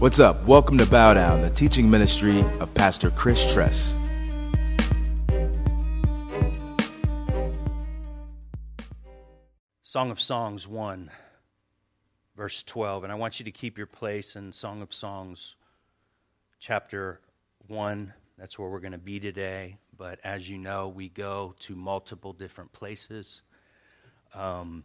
What's up? Welcome to Bow Down, the teaching ministry of Pastor Chris Tress. Song of Songs 1, verse 12. And I want you to keep your place in Song of Songs chapter 1. That's where we're going to be today. But as you know, we go to multiple different places. Um,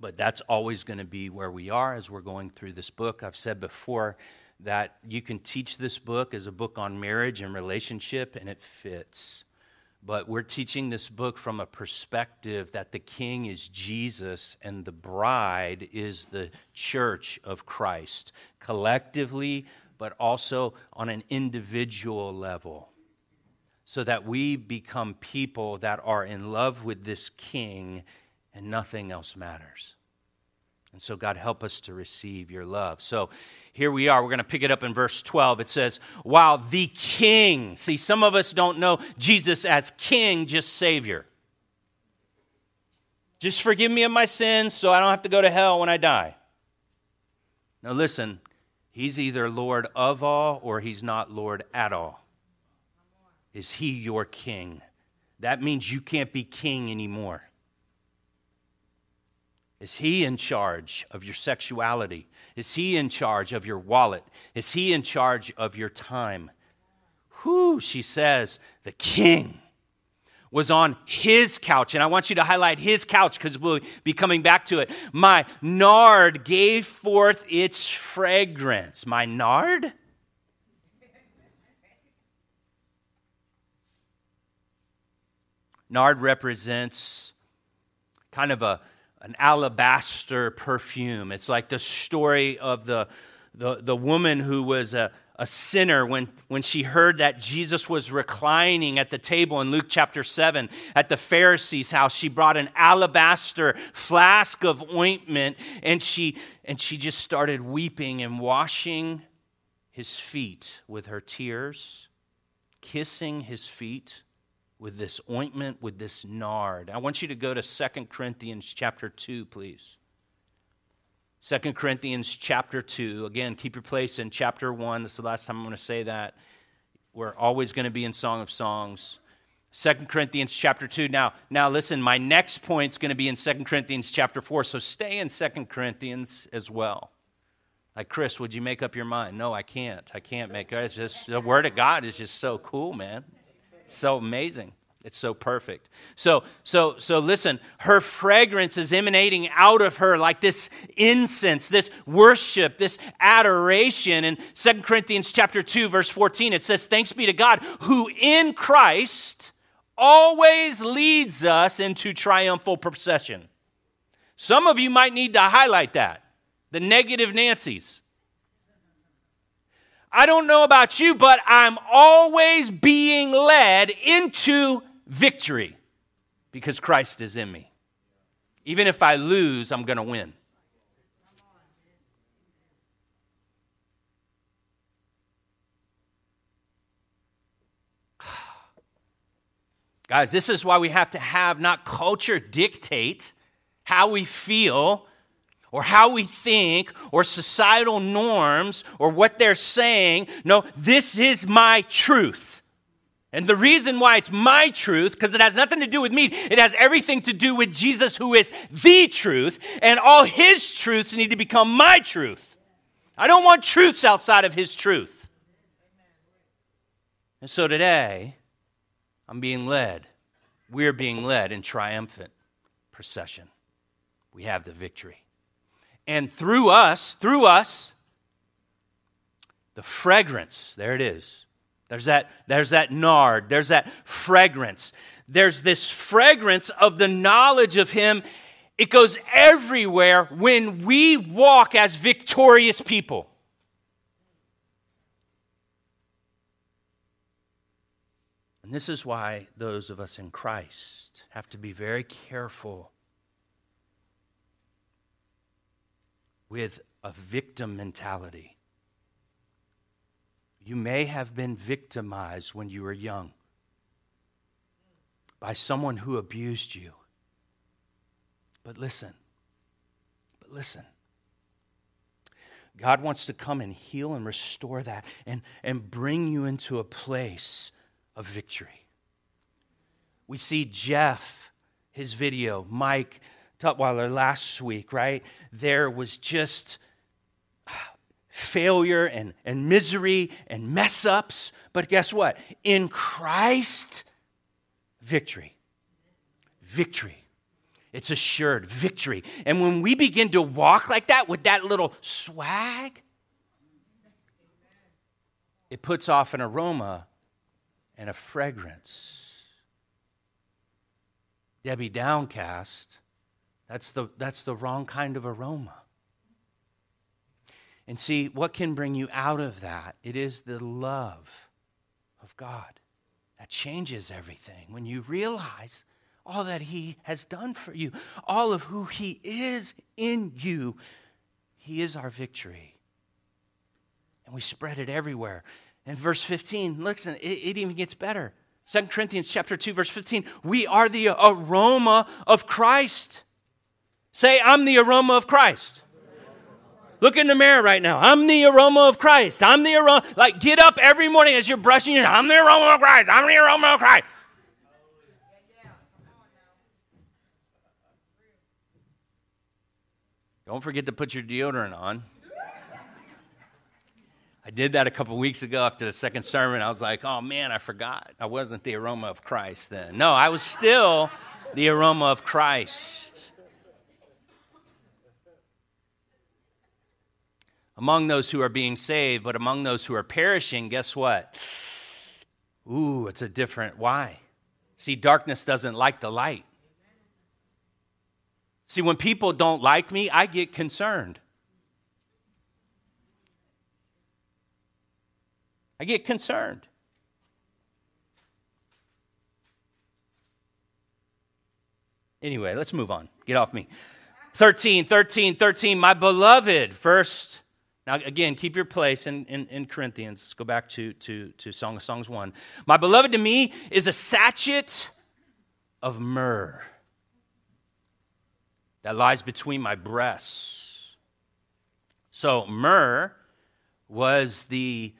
but that's always going to be where we are as we're going through this book. I've said before that you can teach this book as a book on marriage and relationship, and it fits. But we're teaching this book from a perspective that the king is Jesus and the bride is the church of Christ, collectively, but also on an individual level. So that we become people that are in love with this king and nothing else matters. And so, God, help us to receive your love. So, here we are. We're going to pick it up in verse 12. It says, While the king, see, some of us don't know Jesus as king, just Savior. Just forgive me of my sins so I don't have to go to hell when I die. Now, listen, he's either Lord of all or he's not Lord at all. Is he your king? That means you can't be king anymore. Is he in charge of your sexuality? Is he in charge of your wallet? Is he in charge of your time? Who, she says, the king was on his couch. And I want you to highlight his couch because we'll be coming back to it. My nard gave forth its fragrance. My nard? Nard represents kind of a an alabaster perfume. It's like the story of the, the, the woman who was a, a sinner when, when she heard that Jesus was reclining at the table in Luke chapter 7 at the Pharisee's house. She brought an alabaster flask of ointment and she, and she just started weeping and washing his feet with her tears, kissing his feet with this ointment, with this nard. I want you to go to 2 Corinthians chapter 2, please. 2 Corinthians chapter 2. Again, keep your place in chapter 1. This is the last time I'm going to say that. We're always going to be in Song of Songs. 2 Corinthians chapter 2. Now, now listen, my next point is going to be in 2 Corinthians chapter 4. So stay in 2 Corinthians as well. Like, Chris, would you make up your mind? No, I can't. I can't make it. It's just the word of God is just so cool, man so amazing. It's so perfect. So, so, so listen, her fragrance is emanating out of her like this incense, this worship, this adoration. In 2 Corinthians chapter 2, verse 14, it says, Thanks be to God who in Christ always leads us into triumphal procession. Some of you might need to highlight that. The negative Nancy's. I don't know about you, but I'm always being led into victory because Christ is in me. Even if I lose, I'm going to win. Guys, this is why we have to have not culture dictate how we feel, or how we think or societal norms or what they're saying. No, this is my truth. And the reason why it's my truth, because it has nothing to do with me, it has everything to do with Jesus, who is the truth, and all his truths need to become my truth. I don't want truths outside of his truth. And so today, I'm being led. We're being led in triumphant procession. We have the victory and through us, through us, the fragrance, there it is. There's that, there's that nard, there's that fragrance. There's this fragrance of the knowledge of Him. It goes everywhere when we walk as victorious people. And this is why those of us in Christ have to be very careful with a victim mentality. You may have been victimized when you were young by someone who abused you. But listen, but listen. God wants to come and heal and restore that and, and bring you into a place of victory. We see Jeff, his video, Mike Tutwiler last week, right? There was just ah, failure and, and misery and mess ups. But guess what? In Christ, victory. Victory. It's assured victory. And when we begin to walk like that with that little swag, it puts off an aroma and a fragrance. Debbie Downcast, that's the, that's the wrong kind of aroma. And see, what can bring you out of that? It is the love of God that changes everything. When you realize all that He has done for you, all of who He is in you, He is our victory. And we spread it everywhere. And verse 15, listen, it, it even gets better. 2 Corinthians chapter 2, verse 15, we are the aroma of Christ. Say, I'm the aroma of Christ. Look in the mirror right now. I'm the aroma of Christ. I'm the aroma. Like, get up every morning as you're brushing your I'm the aroma of Christ. I'm the aroma of Christ. Don't forget to put your deodorant on. I did that a couple weeks ago after the second sermon. I was like, oh man, I forgot. I wasn't the aroma of Christ then. No, I was still the aroma of Christ. Among those who are being saved, but among those who are perishing, guess what? Ooh, it's a different why. See, darkness doesn't like the light. See, when people don't like me, I get concerned. I get concerned. Anyway, let's move on. Get off me. 13, 13, 13. My beloved, first now, again, keep your place in, in, in, Corinthians. Let's go back to, to, to Song of Songs 1. My beloved to me is a sachet of myrrh that lies between my breasts. So, myrrh was the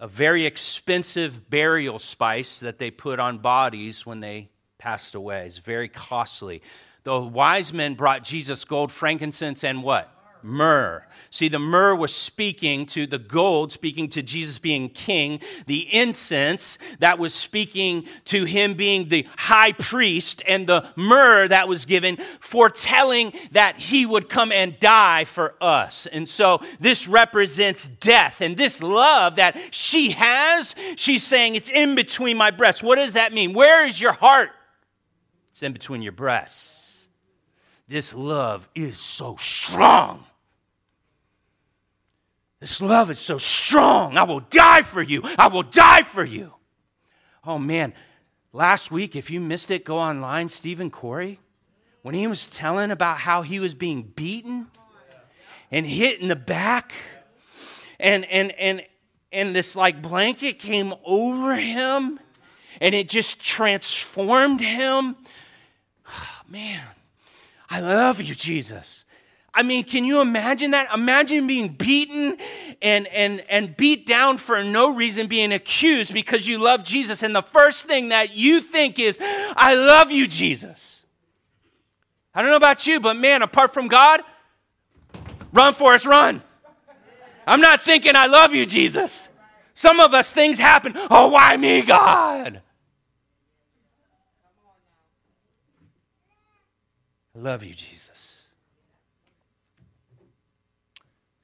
a very expensive burial spice that they put on bodies when they passed away. It's very costly. The wise men brought Jesus gold, frankincense, and what? Myrrh. See, the myrrh was speaking to the gold, speaking to Jesus being king. The incense that was speaking to him being the high priest, and the myrrh that was given foretelling that he would come and die for us. And so this represents death. And this love that she has, she's saying it's in between my breasts. What does that mean? Where is your heart? It's in between your breasts. This love is so strong. This love is so strong. I will die for you. I will die for you. Oh man, last week, if you missed it, go online. Stephen Corey, when he was telling about how he was being beaten and hit in the back, and and and and this like blanket came over him, and it just transformed him. Oh, man, I love you, Jesus. I mean, can you imagine that? Imagine being beaten and, and, and beat down for no reason, being accused because you love Jesus. And the first thing that you think is, I love you, Jesus. I don't know about you, but man, apart from God, run, for us, run. I'm not thinking, I love you, Jesus. Some of us, things happen. Oh, why me, God? I love you, Jesus.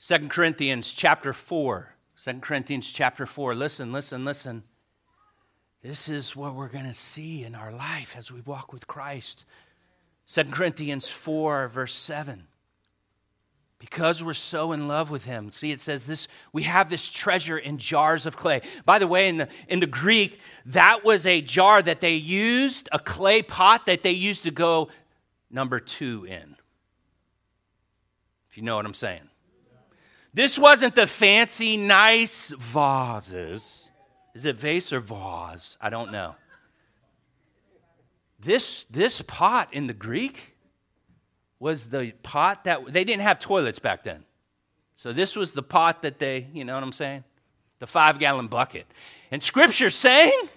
Second Corinthians chapter 4. 2 Corinthians chapter 4. Listen, listen, listen. This is what we're going to see in our life as we walk with Christ. 2 Corinthians 4, verse 7. Because we're so in love with him. See, it says this we have this treasure in jars of clay. By the way, in the, in the Greek, that was a jar that they used, a clay pot that they used to go number two in. If you know what I'm saying. This wasn't the fancy, nice vases. Is it vase or vase? I don't know. This, this pot in the Greek was the pot that they didn't have toilets back then. So this was the pot that they, you know what I'm saying? The five gallon bucket. And scripture's saying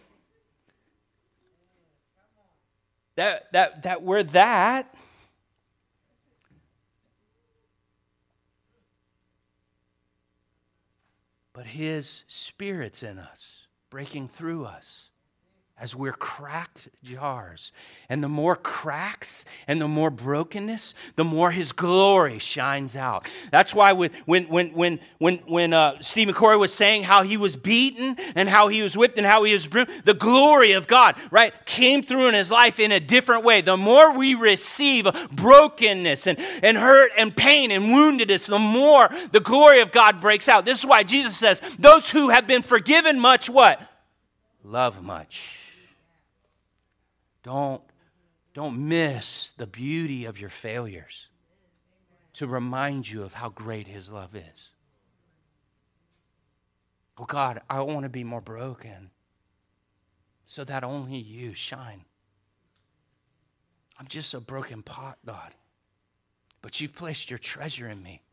that, that, that we're that. But his spirit's in us, breaking through us as we're cracked jars. And the more cracks and the more brokenness, the more his glory shines out. That's why when, when, when, when, when uh, Steve McCoy was saying how he was beaten and how he was whipped and how he was bruised, the glory of God, right, came through in his life in a different way. The more we receive brokenness and, and hurt and pain and woundedness, the more the glory of God breaks out. This is why Jesus says, those who have been forgiven much, what? Love much. Don't, don't miss the beauty of your failures to remind you of how great His love is. Oh God, I want to be more broken so that only you shine. I'm just a broken pot, God. But you've placed your treasure in me.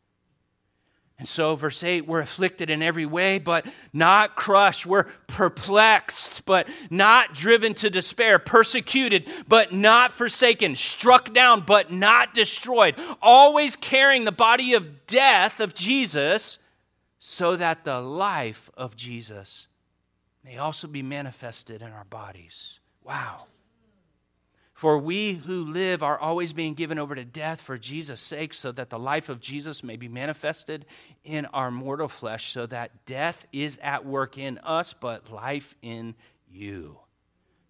And so, verse 8, we're afflicted in every way, but not crushed. We're perplexed, but not driven to despair. Persecuted, but not forsaken. Struck down, but not destroyed. Always carrying the body of death of Jesus, so that the life of Jesus may also be manifested in our bodies. Wow. For we who live are always being given over to death for Jesus' sake, so that the life of Jesus may be manifested in our mortal flesh, so that death is at work in us, but life in you.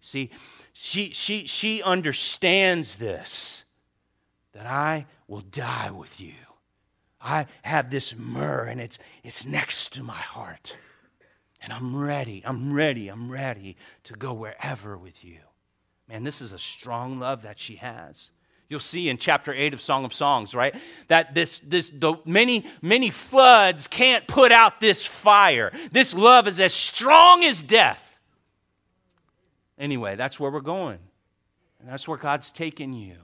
See, she, she, she understands this that I will die with you. I have this myrrh, and it's, it's next to my heart. And I'm ready, I'm ready, I'm ready to go wherever with you. Man, this is a strong love that she has. You'll see in chapter 8 of Song of Songs, right? That this, this, the many, many floods can't put out this fire. This love is as strong as death. Anyway, that's where we're going. And that's where God's taking you.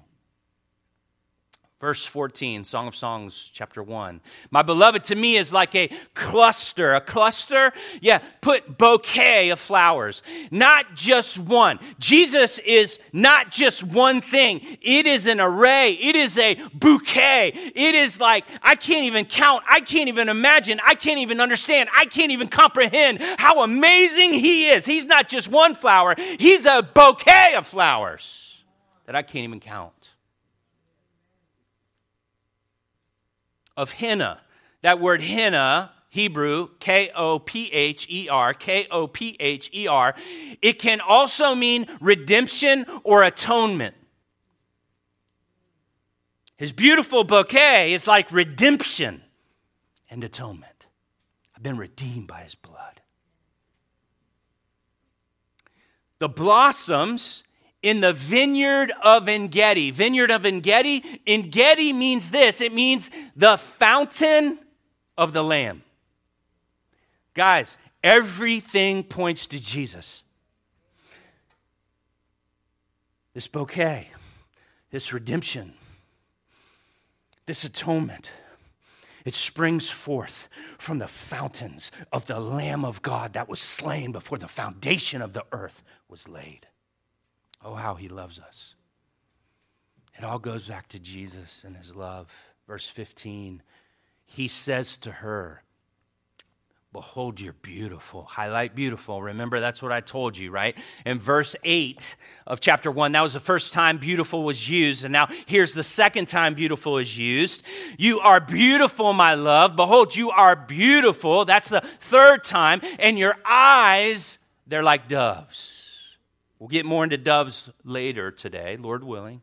Verse 14, Song of Songs, chapter 1. My beloved to me is like a cluster. A cluster, yeah, put bouquet of flowers. Not just one. Jesus is not just one thing, it is an array, it is a bouquet. It is like, I can't even count, I can't even imagine, I can't even understand, I can't even comprehend how amazing He is. He's not just one flower, He's a bouquet of flowers that I can't even count. Of henna. That word henna, Hebrew, K O P H E R, K O P H E R, it can also mean redemption or atonement. His beautiful bouquet is like redemption and atonement. I've been redeemed by his blood. The blossoms in the vineyard of Engedi. Vineyard of Engedi. Engedi means this it means the fountain of the Lamb. Guys, everything points to Jesus. This bouquet, this redemption, this atonement, it springs forth from the fountains of the Lamb of God that was slain before the foundation of the earth was laid. Oh, how he loves us. It all goes back to Jesus and his love. Verse 15, he says to her, Behold, you're beautiful. Highlight beautiful. Remember, that's what I told you, right? In verse 8 of chapter 1, that was the first time beautiful was used. And now here's the second time beautiful is used. You are beautiful, my love. Behold, you are beautiful. That's the third time. And your eyes, they're like doves. We'll get more into doves later today, Lord willing.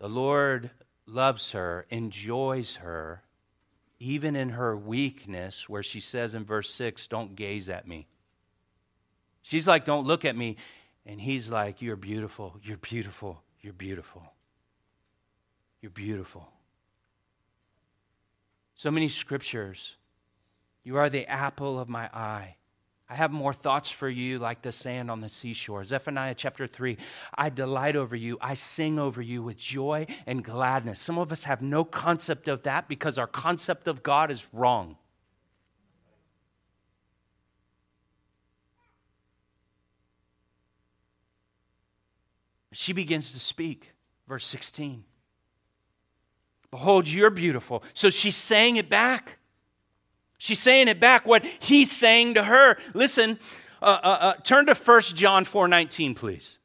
The Lord loves her, enjoys her, even in her weakness, where she says in verse 6, Don't gaze at me. She's like, Don't look at me. And he's like, You're beautiful, you're beautiful, you're beautiful. You're beautiful. So many scriptures. You are the apple of my eye. I have more thoughts for you like the sand on the seashore. Zephaniah chapter 3 I delight over you, I sing over you with joy and gladness. Some of us have no concept of that because our concept of God is wrong. She begins to speak, verse 16. Behold, you're beautiful. So she's saying it back. She's saying it back, what he's saying to her. Listen, uh, uh, uh, turn to 1 John 4 19, please.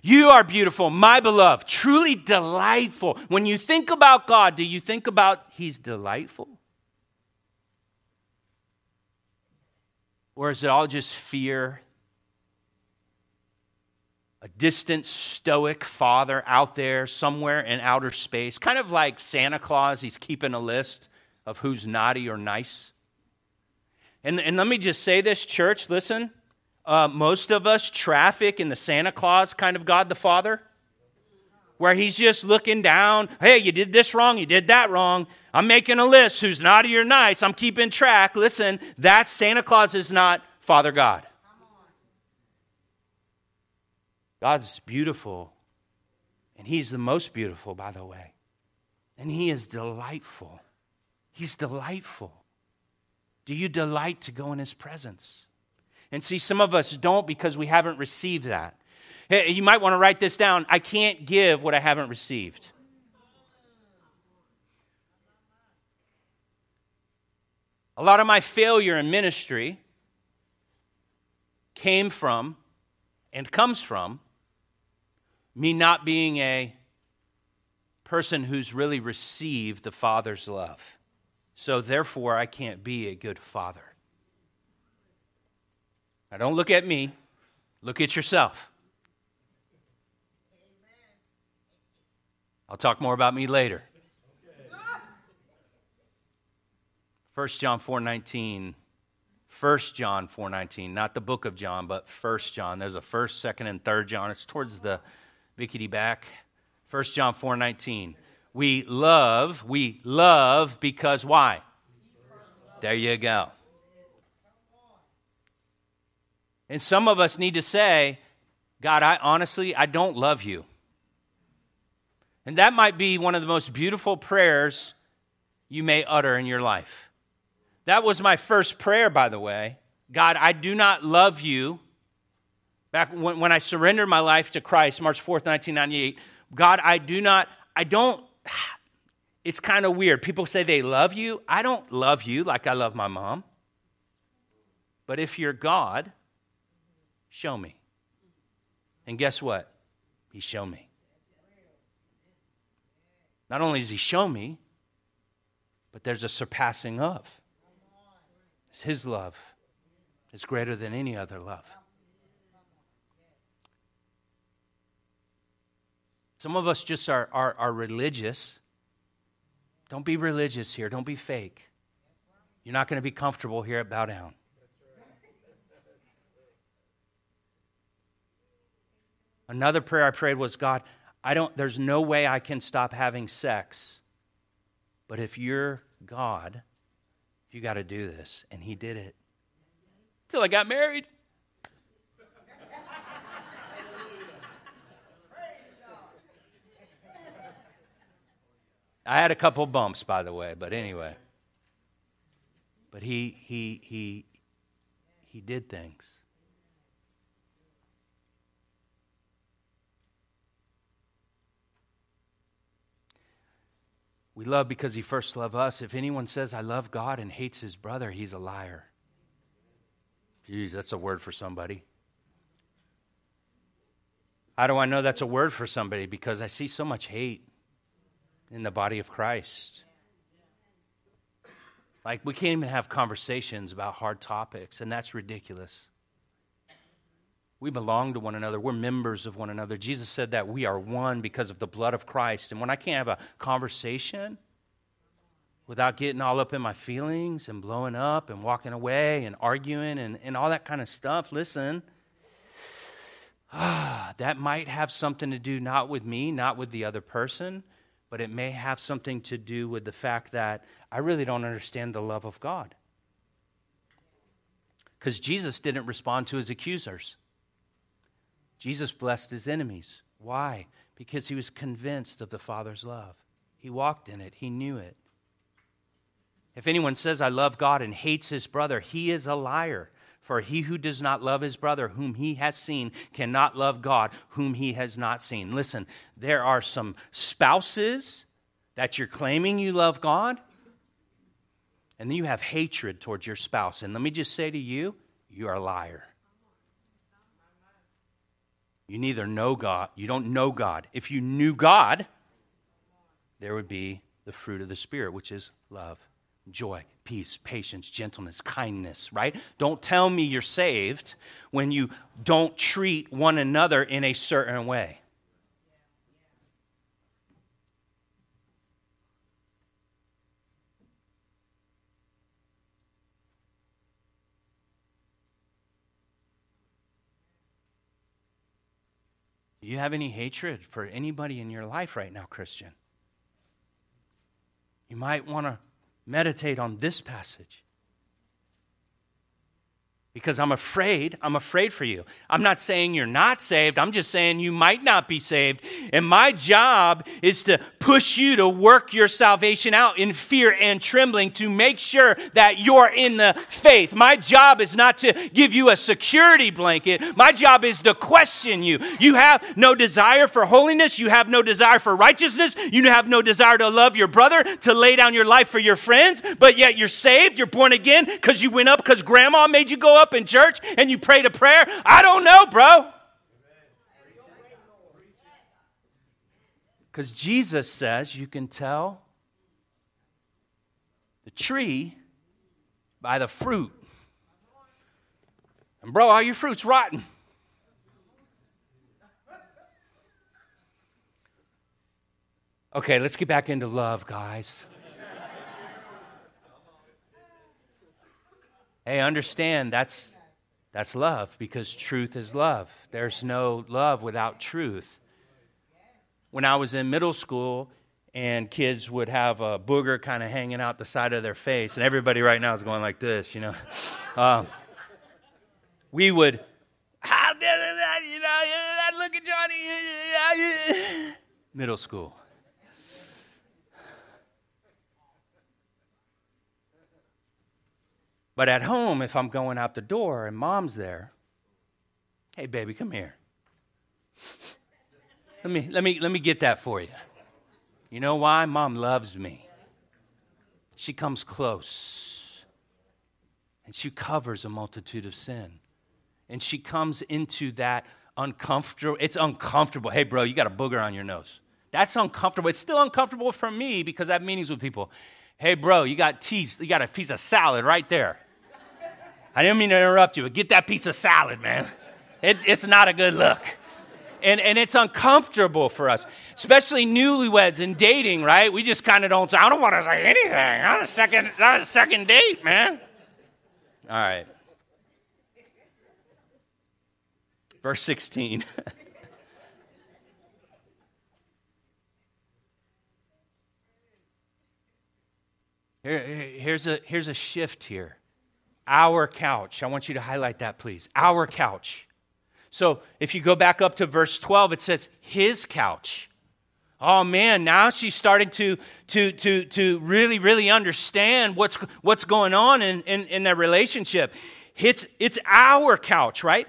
You are beautiful, my beloved, truly delightful. When you think about God, do you think about He's delightful? Or is it all just fear? A distant, stoic father out there somewhere in outer space, kind of like Santa Claus, he's keeping a list of who's naughty or nice. And, and let me just say this, church, listen. Uh, most of us traffic in the Santa Claus kind of God the Father, where he's just looking down. Hey, you did this wrong, you did that wrong. I'm making a list who's naughty or nice. I'm keeping track. Listen, that Santa Claus is not Father God. God's beautiful, and He's the most beautiful, by the way. And He is delightful. He's delightful. Do you delight to go in His presence? And see, some of us don't because we haven't received that. Hey, you might want to write this down. I can't give what I haven't received. A lot of my failure in ministry came from and comes from me not being a person who's really received the Father's love. So therefore, I can't be a good father. Now, don't look at me, look at yourself. I'll talk more about me later. 1 John 4:19 1 John 4:19 not the book of John but 1 John there's a first second and third John it's towards the bickety back 1 John 4:19 we love, we love because why? There you go. And some of us need to say, God, I honestly, I don't love you. And that might be one of the most beautiful prayers you may utter in your life. That was my first prayer, by the way. God, I do not love you. Back when, when I surrendered my life to Christ, March 4th, 1998, God, I do not, I don't it's kind of weird. People say they love you. I don't love you like I love my mom. But if you're God, show me. And guess what? He showed me. Not only does he show me, but there's a surpassing of. It's his love. It's greater than any other love. Some of us just are, are, are religious don't be religious here. Don't be fake. You're not going to be comfortable here at Bow Down. Another prayer I prayed was God, I don't there's no way I can stop having sex. But if you're God, you got to do this. And he did it. Till I got married. I had a couple bumps, by the way, but anyway. But he he he he did things. We love because he first loved us. If anyone says, I love God and hates his brother, he's a liar. Geez, that's a word for somebody. How do I know that's a word for somebody? Because I see so much hate in the body of Christ. Like, we can't even have conversations about hard topics, and that's ridiculous. We belong to one another. We're members of one another. Jesus said that we are one because of the blood of Christ. And when I can't have a conversation without getting all up in my feelings and blowing up and walking away and arguing and, and all that kind of stuff, listen, that might have something to do not with me, not with the other person, but it may have something to do with the fact that I really don't understand the love of God. Because Jesus didn't respond to his accusers. Jesus blessed his enemies. Why? Because he was convinced of the Father's love. He walked in it, he knew it. If anyone says, I love God and hates his brother, he is a liar. For he who does not love his brother, whom he has seen, cannot love God, whom he has not seen. Listen, there are some spouses that you're claiming you love God, and then you have hatred towards your spouse. And let me just say to you, you are a liar. You neither know God, you don't know God. If you knew God, there would be the fruit of the Spirit, which is love joy, peace, patience, gentleness, kindness, right? Don't tell me you're saved when you don't treat one another in a certain way. Do you have any hatred for anybody in your life right now, Christian? You might want to meditate on this passage because I'm afraid. I'm afraid for you. I'm not saying you're not saved. I'm just saying you might not be saved. And my job is to push you to work your salvation out in fear and trembling to make sure that you're in the faith. My job is not to give you a security blanket. My job is to question you. You have no desire for holiness. You have no desire for righteousness. You have no desire to love your brother, to lay down your life for your friends, but yet you're saved. You're born again because you went up because grandma made you go up up in church and you prayed a prayer? I don't know, bro. Because Jesus says you can tell the tree by the fruit. And, bro, all your fruit's rotten. Okay, let's get back into love, guys. Hey, understand that's that's love because truth is love. There's no love without truth. When I was in middle school and kids would have a booger kind of hanging out the side of their face, and everybody right now is going like this, you know. Um, we would, how did that, you know, look at Johnny. Middle school. But at home, if I'm going out the door and mom's there, hey, baby, come here. Let me, let me, let me get that for you. You know why? Mom loves me. She comes close and she covers a multitude of sin. And she comes into that uncomfortable, it's uncomfortable. Hey, bro, you got a booger on your nose. That's uncomfortable. It's still uncomfortable for me because I have meetings with people. Hey, bro, you got teeth, you got a piece of salad right there. I didn't mean to interrupt you, but get that piece of salad, man. It, it's not a good look. And, and it's uncomfortable for us, especially newlyweds and dating, right? We just kind of don't I don't want to say anything. Not a second, not a second date, man. All right. Verse 16. Here, here's, a, here's a shift here. Our couch. I want you to highlight that, please. Our couch. So if you go back up to verse 12, it says, His couch. Oh man, now she's starting to, to, to, to really, really understand what's, what's going on in, in, in their relationship. It's, it's our couch, right?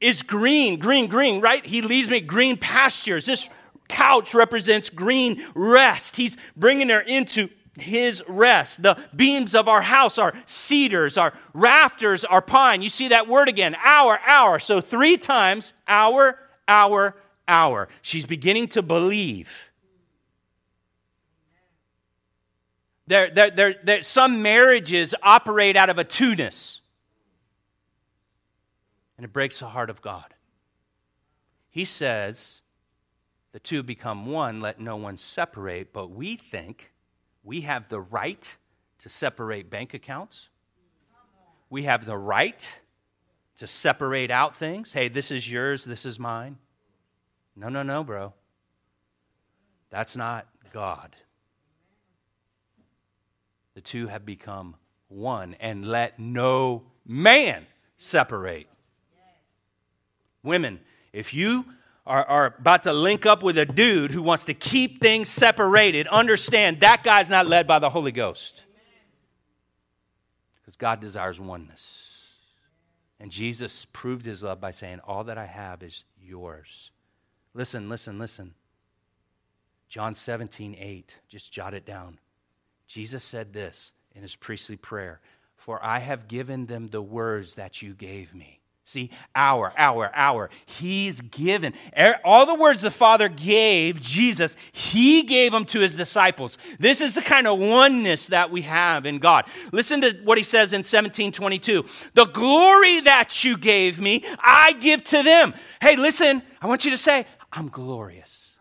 Is green, green, green, right? He leaves me green pastures. This couch represents green rest. He's bringing her into his rest. The beams of our house are cedars, our rafters are pine. You see that word again, our, our. So three times, our, our, our. She's beginning to believe. There, there, there, there, some marriages operate out of a two-ness, and it breaks the heart of God. He says, the two become one, let no one separate, but we think we have the right to separate bank accounts. We have the right to separate out things. Hey, this is yours, this is mine. No, no, no, bro. That's not God. The two have become one, and let no man separate. Women, if you are, are about to link up with a dude who wants to keep things separated, understand that guy's not led by the Holy Ghost. Because God desires oneness. And Jesus proved his love by saying, All that I have is yours. Listen, listen, listen. John 17, 8. Just jot it down. Jesus said this in his priestly prayer For I have given them the words that you gave me. See, our, our, our. He's given. Er, all the words the Father gave Jesus, He gave them to His disciples. This is the kind of oneness that we have in God. Listen to what He says in 1722 The glory that you gave me, I give to them. Hey, listen, I want you to say, I'm glorious.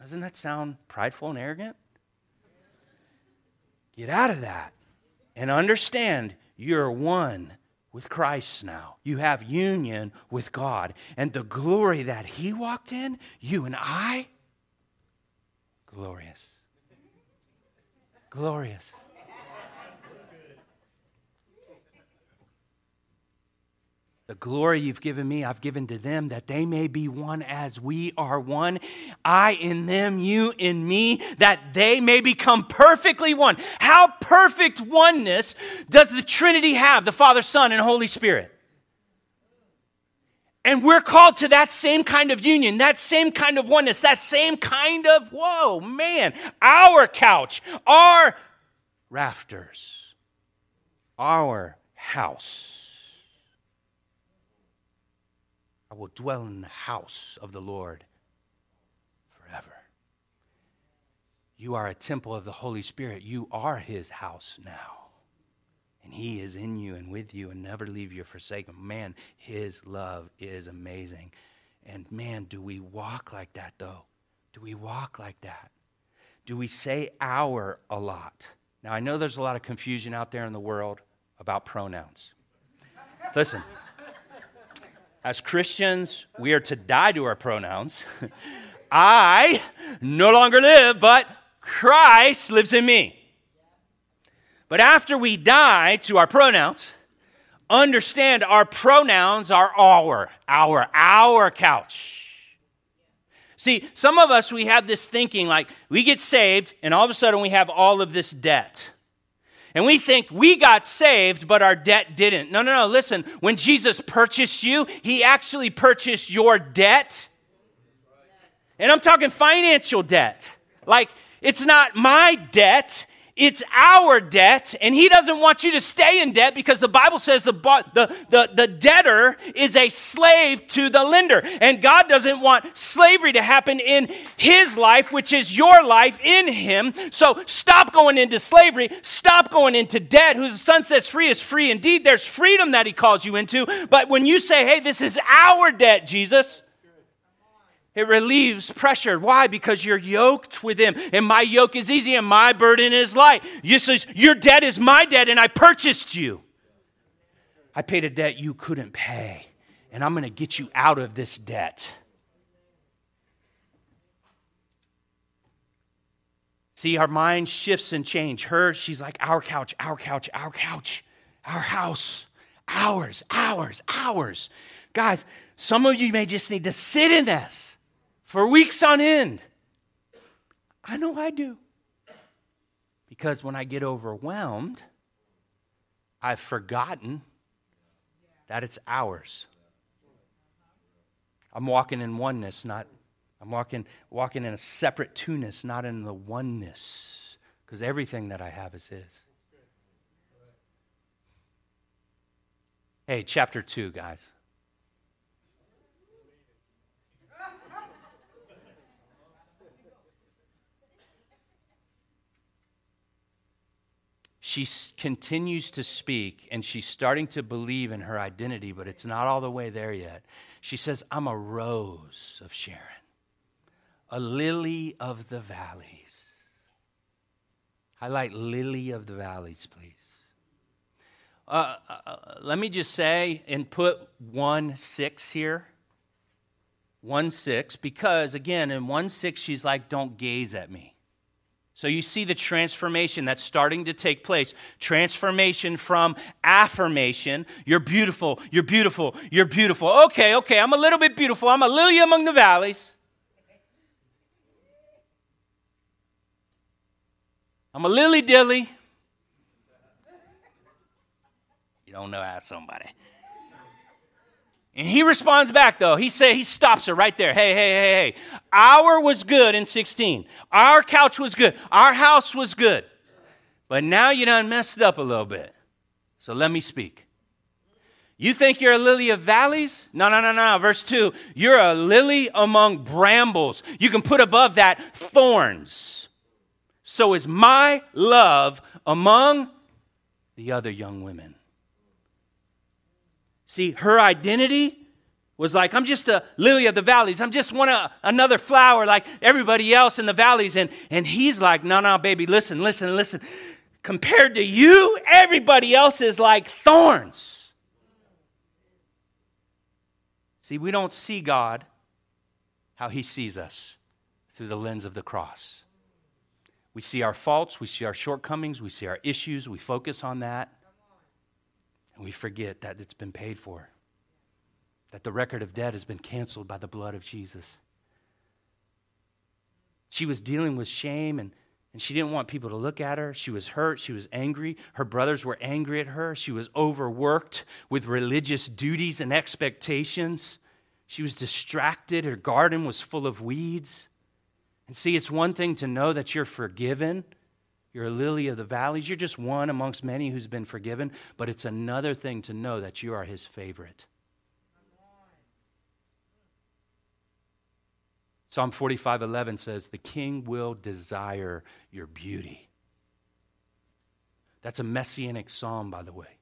Doesn't that sound prideful and arrogant? Get out of that and understand you're one with Christ now. You have union with God. And the glory that He walked in, you and I, glorious. Glorious. The glory you've given me, I've given to them, that they may be one as we are one. I in them, you in me, that they may become perfectly one. How perfect oneness does the Trinity have, the Father, Son, and Holy Spirit? And we're called to that same kind of union, that same kind of oneness, that same kind of, whoa, man, our couch, our rafters, our house. I will dwell in the house of the Lord forever. You are a temple of the Holy Spirit. You are his house now. And he is in you and with you and never leave you forsaken. Man, his love is amazing. And man, do we walk like that though? Do we walk like that? Do we say our a lot? Now, I know there's a lot of confusion out there in the world about pronouns. Listen. As Christians, we are to die to our pronouns. I no longer live, but Christ lives in me. But after we die to our pronouns, understand our pronouns are our, our, our couch. See, some of us, we have this thinking like we get saved and all of a sudden we have all of this debt. And we think we got saved, but our debt didn't. No, no, no. Listen, when Jesus purchased you, he actually purchased your debt. And I'm talking financial debt. Like, it's not my debt, it's our debt, and he doesn't want you to stay in debt because the Bible says the, the, the, the, debtor is a slave to the lender. And God doesn't want slavery to happen in his life, which is your life in him. So stop going into slavery, stop going into debt. Who the Son sets free is free indeed. There's freedom that he calls you into. But when you say, hey, this is our debt, Jesus, it relieves pressure. Why? Because you're yoked with him. And my yoke is easy and my burden is light. You says, Your debt is my debt, and I purchased you. I paid a debt you couldn't pay, and I'm going to get you out of this debt. See, our mind shifts and change. Her, she's like, our couch, our couch, our couch, our house, ours, ours, ours. Guys, some of you may just need to sit in this for weeks on end. I know I do. Because when I get overwhelmed, I've forgotten that it's ours. I'm walking in oneness, not I'm walking walking in a separate two-ness, not in the oneness. Because everything that I have is his. Hey, chapter 2, guys. She continues to speak and she's starting to believe in her identity, but it's not all the way there yet. She says, I'm a rose of Sharon, a lily of the valleys. Highlight lily of the valleys, please. Uh, uh, uh let me just say and put 1 6 here. 1 6, because again, in 1 6, she's like, Don't gaze at me. So you see the transformation that's starting to take place. Transformation from affirmation. You're beautiful, you're beautiful, you're beautiful. Okay, okay, I'm a little bit beautiful. I'm a lily among the valleys. I'm a lily dilly. You don't know, ask somebody. And he responds back though. He say he stops her right there. Hey, hey, hey, hey. Our was good in 16. Our couch was good. Our house was good. But now you done messed up a little bit. So let me speak. You think you're a lily of valleys? No, no, no, no. Verse 2 You're a lily among brambles. You can put above that thorns. So is my love among the other young women. See, her identity was like, I'm just a lily of the valleys. I'm just one of another flower like everybody else in the valleys. And, and he's like, no, no, baby, listen, listen, listen. Compared to you, everybody else is like thorns. See, we don't see God how he sees us through the lens of the cross. We see our faults, we see our shortcomings, we see our issues, we focus on that. We forget that it's been paid for, that the record of debt has been canceled by the blood of Jesus. She was dealing with shame and, and she didn't want people to look at her. She was hurt. She was angry. Her brothers were angry at her. She was overworked with religious duties and expectations. She was distracted. Her garden was full of weeds. And see, it's one thing to know that you're forgiven you're a lily of the valleys. You're just one amongst many who's been forgiven. But it's another thing to know that you are his favorite. Psalm 45 11 says, The king will desire your beauty. That's a messianic psalm, by the way.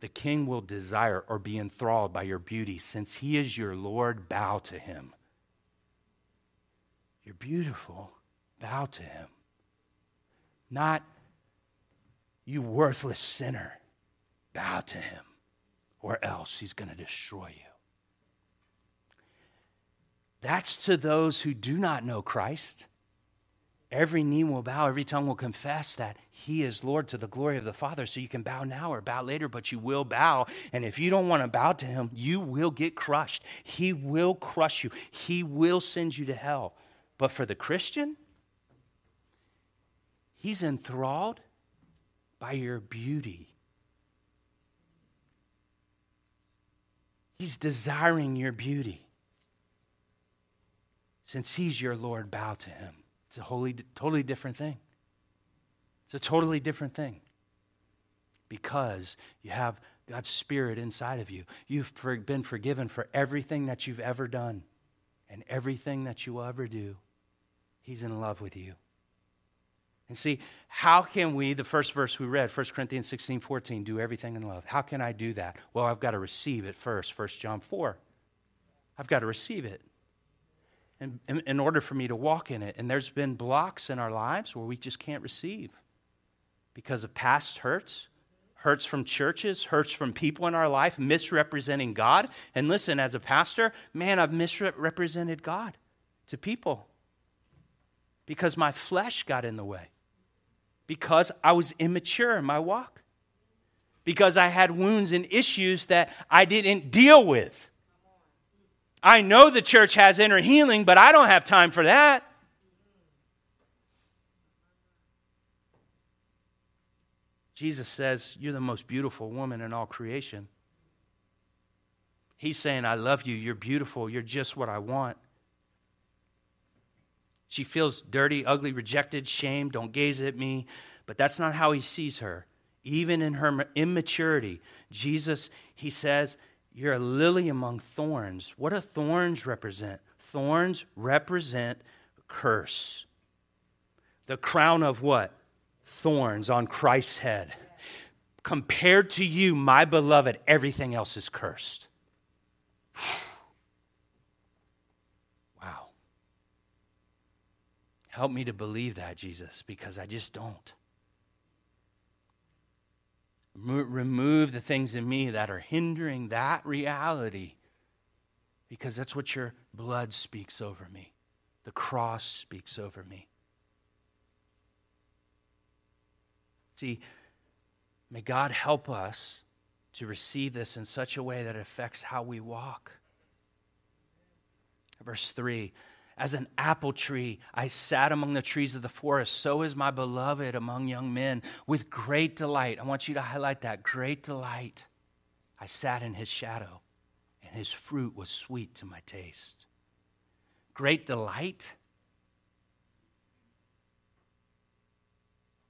The king will desire or be enthralled by your beauty. Since he is your Lord, bow to him. You're beautiful, bow to him not you worthless sinner. Bow to him, or else he's going to destroy you. That's to those who do not know Christ. Every knee will bow, every tongue will confess that He is Lord to the glory of the Father. So you can bow now or bow later, but you will bow. And if you don't want to bow to Him, you will get crushed. He will crush you, He will send you to hell. But for the Christian, He's enthralled by your beauty. He's desiring your beauty. Since He's your Lord, bow to Him. It's a wholly, totally different thing. It's a totally different thing. Because you have God's Spirit inside of you. You've been forgiven for everything that you've ever done and everything that you will ever do. He's in love with you. And see, how can we, the first verse we read, 1 Corinthians 16, 14, do everything in love? How can I do that? Well, I've got to receive it first, 1 John 4. I've got to receive it. And in, in order for me to walk in it. And there's been blocks in our lives where we just can't receive because of past hurts, hurts from churches, hurts from people in our life, misrepresenting God. And listen, as a pastor, man, I've misrepresented God to people because my flesh got in the way because I was immature in my walk, because I had wounds and issues that I didn't deal with. I know the church has inner healing, but I don't have time for that. Jesus says, You're the most beautiful woman in all creation. He's saying, I love you. You're beautiful. You're just what I want. She feels dirty, ugly, rejected, shamed. Don't gaze at me. But that's not how he sees her. Even in her immaturity, Jesus, he says, You're a lily among thorns. What do thorns represent? Thorns represent curse. The crown of what? Thorns on Christ's head. Compared to you, my beloved, everything else is cursed. Help me to believe that, Jesus, because I just don't. Remove the things in me that are hindering that reality because that's what your blood speaks over me. The cross speaks over me. See, may God help us to receive this in such a way that it affects how we walk. Verse 3 As an apple tree, I sat among the trees of the forest. So is my beloved among young men with great delight. I want you to highlight that great delight. I sat in his shadow, and his fruit was sweet to my taste. Great delight.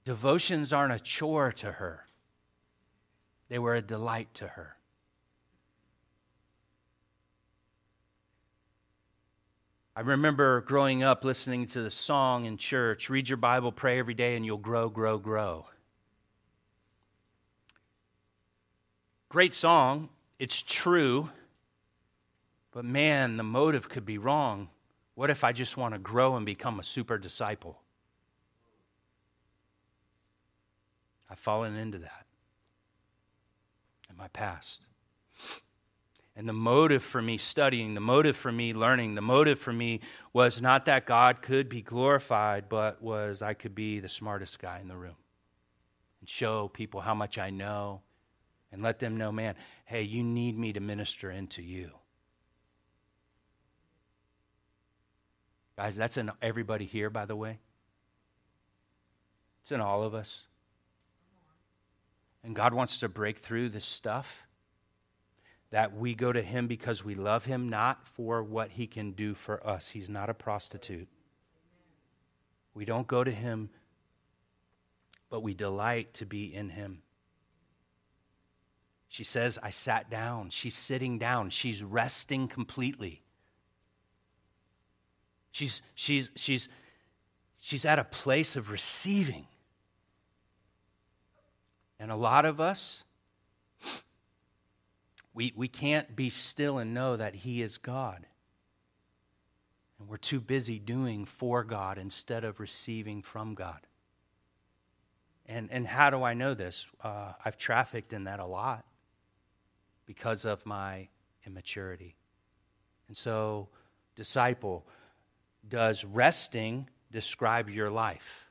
Devotions aren't a chore to her, they were a delight to her. I remember growing up listening to the song in church read your Bible, pray every day, and you'll grow, grow, grow. Great song. It's true. But man, the motive could be wrong. What if I just want to grow and become a super disciple? I've fallen into that in my past. And the motive for me studying, the motive for me learning, the motive for me was not that God could be glorified, but was I could be the smartest guy in the room and show people how much I know and let them know, man, hey, you need me to minister into you. Guys, that's in everybody here, by the way. It's in all of us. And God wants to break through this stuff that we go to Him because we love Him, not for what He can do for us. He's not a prostitute. We don't go to Him, but we delight to be in Him. She says, I sat down. She's sitting down. She's resting completely. She's, she's, she's, she's at a place of receiving. And a lot of us, we, we can't be still and know that He is God. And we're too busy doing for God instead of receiving from God. And, and how do I know this? Uh, I've trafficked in that a lot because of my immaturity. And so, disciple, does resting describe your life?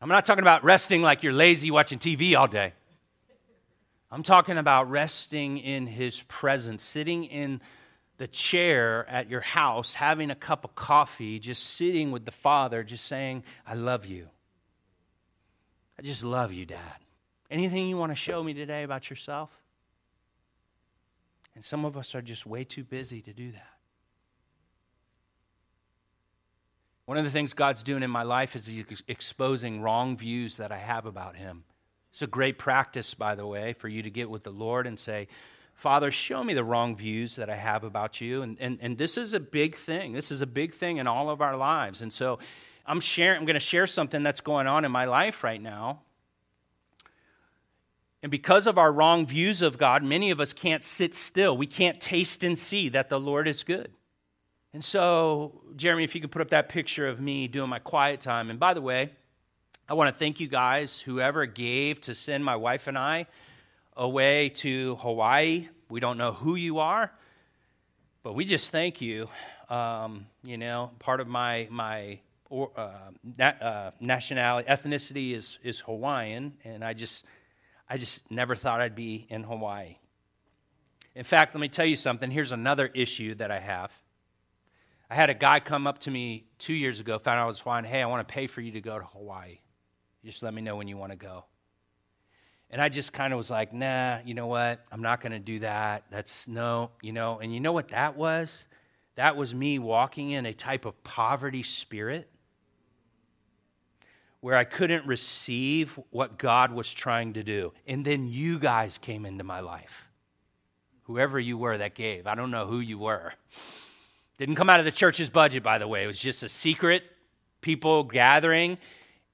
I'm not talking about resting like you're lazy watching TV all day. I'm talking about resting in His presence, sitting in the chair at your house, having a cup of coffee, just sitting with the Father, just saying, I love you. I just love you, Dad. Anything you want to show me today about yourself? And some of us are just way too busy to do that. One of the things God's doing in my life is He's exposing wrong views that I have about Him. It's a great practice, by the way, for you to get with the Lord and say, Father, show me the wrong views that I have about you. And, and, and this is a big thing. This is a big thing in all of our lives. And so I'm, sharing, I'm going to share something that's going on in my life right now. And because of our wrong views of God, many of us can't sit still. We can't taste and see that the Lord is good. And so, Jeremy, if you could put up that picture of me doing my quiet time. And by the way, I want to thank you guys, whoever gave to send my wife and I away to Hawaii. We don't know who you are, but we just thank you. Um, you know, part of my my or, uh, nat, uh, nationality, ethnicity is is Hawaiian, and I just I just never thought I'd be in Hawaii. In fact, let me tell you something. Here's another issue that I have. I had a guy come up to me two years ago, found out I was Hawaiian. Hey, I want to pay for you to go to Hawaii. Just let me know when you want to go. And I just kind of was like, nah, you know what? I'm not going to do that. That's no, you know. And you know what that was? That was me walking in a type of poverty spirit where I couldn't receive what God was trying to do. And then you guys came into my life. Whoever you were that gave, I don't know who you were. Didn't come out of the church's budget, by the way. It was just a secret people gathering.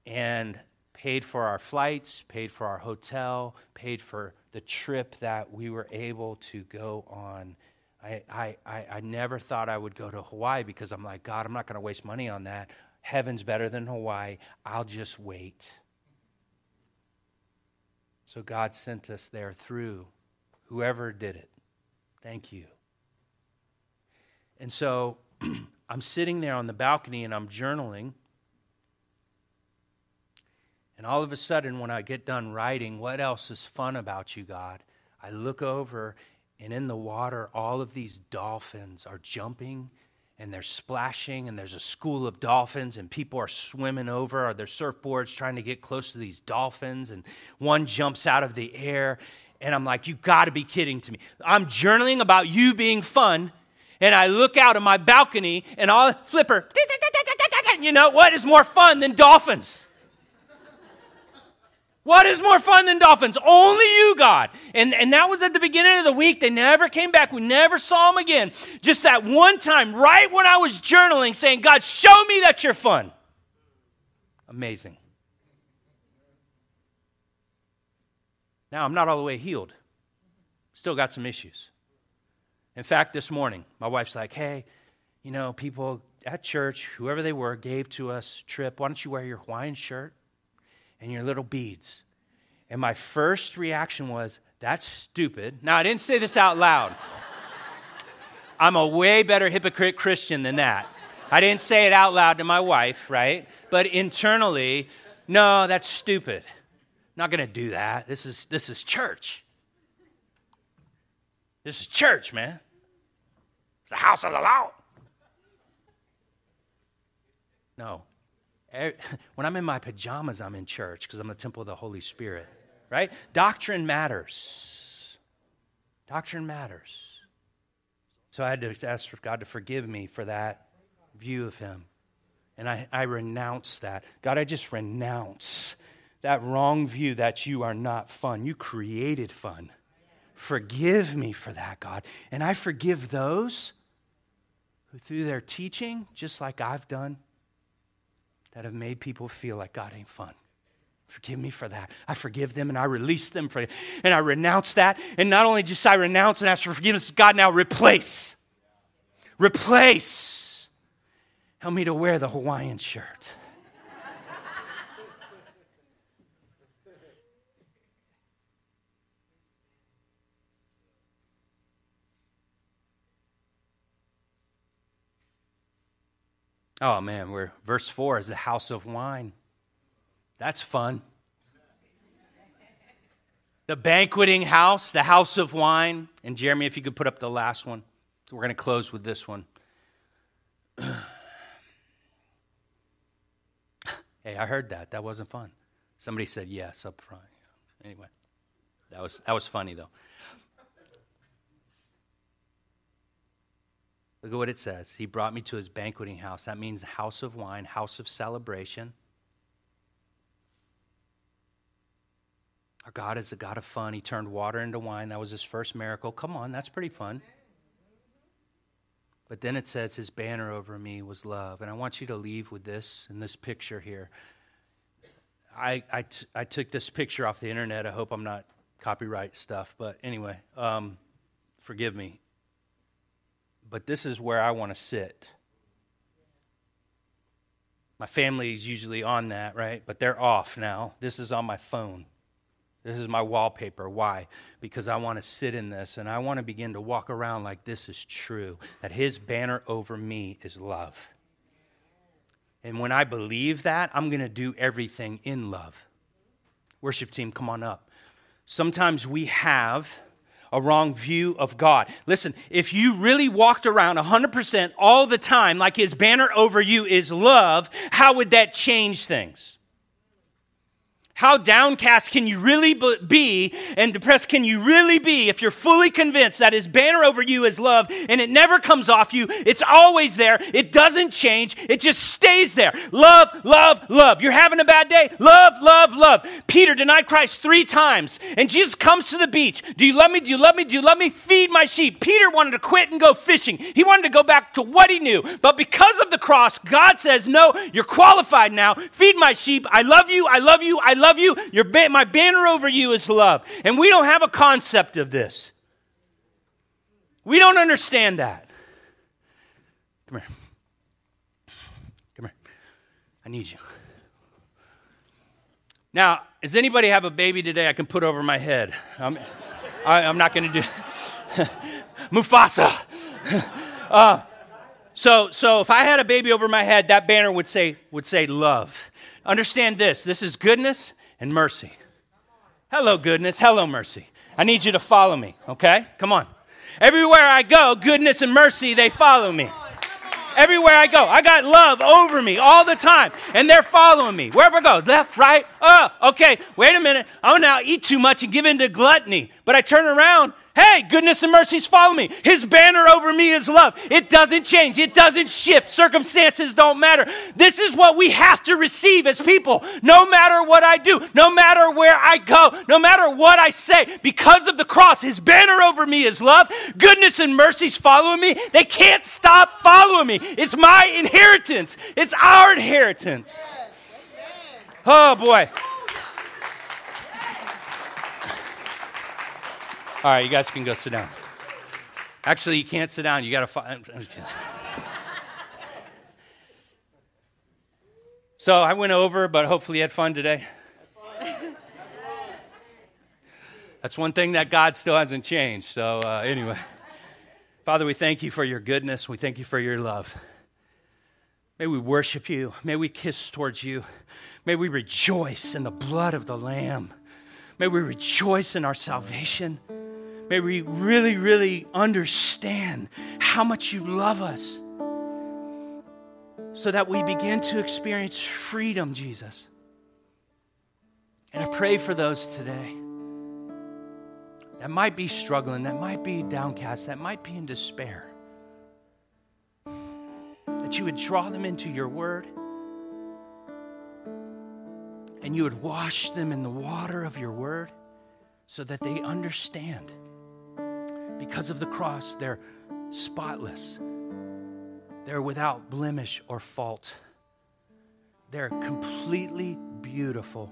And paid for our flights, paid for our hotel, paid for the trip that we were able to go on. I, I, I, never thought I would go to Hawaii because I'm like, God, I'm not going to waste money on that. Heaven's better than Hawaii. I'll just wait. So God sent us there through whoever did it. Thank you. And so I'm sitting there on the balcony and I'm journaling And all of a sudden, when I get done writing, what else is fun about you, God? I look over, and in the water, all of these dolphins are jumping and they're splashing, and there's a school of dolphins, and people are swimming over or their surfboards trying to get close to these dolphins, and one jumps out of the air. And I'm like, you gotta be kidding to me. I'm journaling about you being fun, and I look out of my balcony and I'll flipper, you know, what is more fun than dolphins? What is more fun than dolphins? Only you, God. And, and that was at the beginning of the week. They never came back. We never saw them again. Just that one time, right when I was journaling, saying, God, show me that you're fun. Amazing. Now, I'm not all the way healed, still got some issues. In fact, this morning, my wife's like, hey, you know, people at church, whoever they were, gave to us, Trip, why don't you wear your Hawaiian shirt? And your little beads. And my first reaction was, that's stupid. Now, I didn't say this out loud. I'm a way better hypocrite Christian than that. I didn't say it out loud to my wife, right? But internally, no, that's stupid. I'm not going to do that. This is, this is church. This is church, man. It's the house of the Lord. No, Er, when I'm in my pajamas, I'm in church because I'm the temple of the Holy Spirit, right? Doctrine matters. Doctrine matters. So I had to ask for God to forgive me for that view of Him. And I, I renounce that. God, I just renounce that wrong view that you are not fun. You created fun. Forgive me for that, God. And I forgive those who, through their teaching, just like I've done, that have made people feel like God ain't fun. Forgive me for that. I forgive them and I release them for and I renounce that. And not only just I renounce and ask for forgiveness, God now replace. Replace. Help me to wear the Hawaiian shirt. Oh man, we're verse 4 is the house of wine. That's fun. The banqueting house, the house of wine. And Jeremy, if you could put up the last one. So we're going to close with this one. hey, I heard that. That wasn't fun. Somebody said yes up front. Anyway, that was, that was funny though. Look at what it says. He brought me to his banqueting house. That means house of wine, house of celebration. Our God is a God of fun. He turned water into wine. That was his first miracle. Come on, that's pretty fun. But then it says, His banner over me was love. And I want you to leave with this in this picture here. I, I, t- I took this picture off the internet. I hope I'm not copyright stuff. But anyway, um, forgive me but this is where I want to sit. My family is usually on that, right? But they're off now. This is on my phone. This is my wallpaper. Why? Because I want to sit in this and I want to begin to walk around like this is true, that His banner over me is love. And when I believe that, I'm going to do everything in love. Worship team, come on up. Sometimes we have a wrong view of God. Listen, if you really walked around 100% all the time like his banner over you is love, how would that change things? How downcast can you really be and depressed can you really be if you're fully convinced that his banner over you is love and it never comes off you? It's always there. It doesn't change. It just stays there. Love, love, love. You're having a bad day? Love, love, love. Peter denied Christ three times and Jesus comes to the beach. Do you love me? Do you love me? Do you love me? Feed my sheep. Peter wanted to quit and go fishing. He wanted to go back to what he knew. But because of the cross, God says, No, you're qualified now. Feed my sheep. I love you. I love you. I love love you. Your ba- my banner over you is love. And we don't have a concept of this. We don't understand that. Come here. Come here. I need you. Now, does anybody have a baby today I can put over my head? I'm, I, am not going to do Mufasa. Uh, So, so if I had a baby over my head, that banner would say, would say love. Understand this this is goodness and mercy. Hello, goodness. Hello, mercy. I need you to follow me, okay? Come on. Everywhere I go, goodness and mercy, they follow me. Everywhere I go, I got love over me all the time, and they're following me. Wherever I go, left, right, oh, okay, wait a minute. I'm now eat too much and give in to gluttony. But I turn around Hey, goodness and mercies follow me. His banner over me is love. It doesn't change, it doesn't shift. Circumstances don't matter. This is what we have to receive as people, no matter what I do, no matter where I go, no matter what I say. Because of the cross, His banner over me is love. Goodness and mercies following me. They can't stop following me. It's my inheritance, it's our inheritance. Oh, boy. All right, you guys can go sit down. Actually, you can't sit down. You got to find. So I went over, but hopefully you had fun today. That's one thing that God still hasn't changed. So, uh, anyway, Father, we thank you for your goodness. We thank you for your love. May we worship you. May we kiss towards you. May we rejoice in the blood of the Lamb. May we rejoice in our salvation. May we really, really understand how much you love us so that we begin to experience freedom, Jesus. And I pray for those today that might be struggling, that might be downcast, that might be in despair. That you would draw them into your word and you would wash them in the water of your word so that they understand because of the cross, they're spotless. They're without blemish or fault. They're completely beautiful.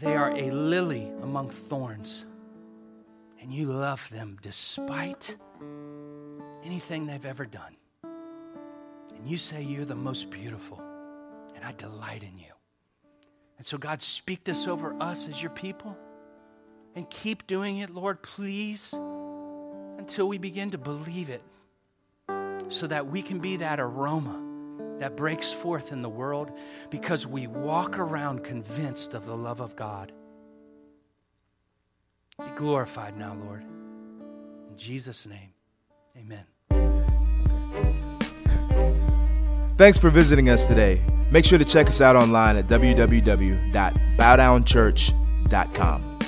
They are a lily among thorns. And you love them despite anything they've ever done. And you say you're the most beautiful, and I delight in you. And so, God, speak this over us as your people and keep doing it, Lord, please until we begin to believe it so that we can be that aroma that breaks forth in the world because we walk around convinced of the love of God. Be glorified now, Lord. In Jesus' name, amen. Thanks for visiting us today. Make sure to check us out online at www.bowdownchurch.com.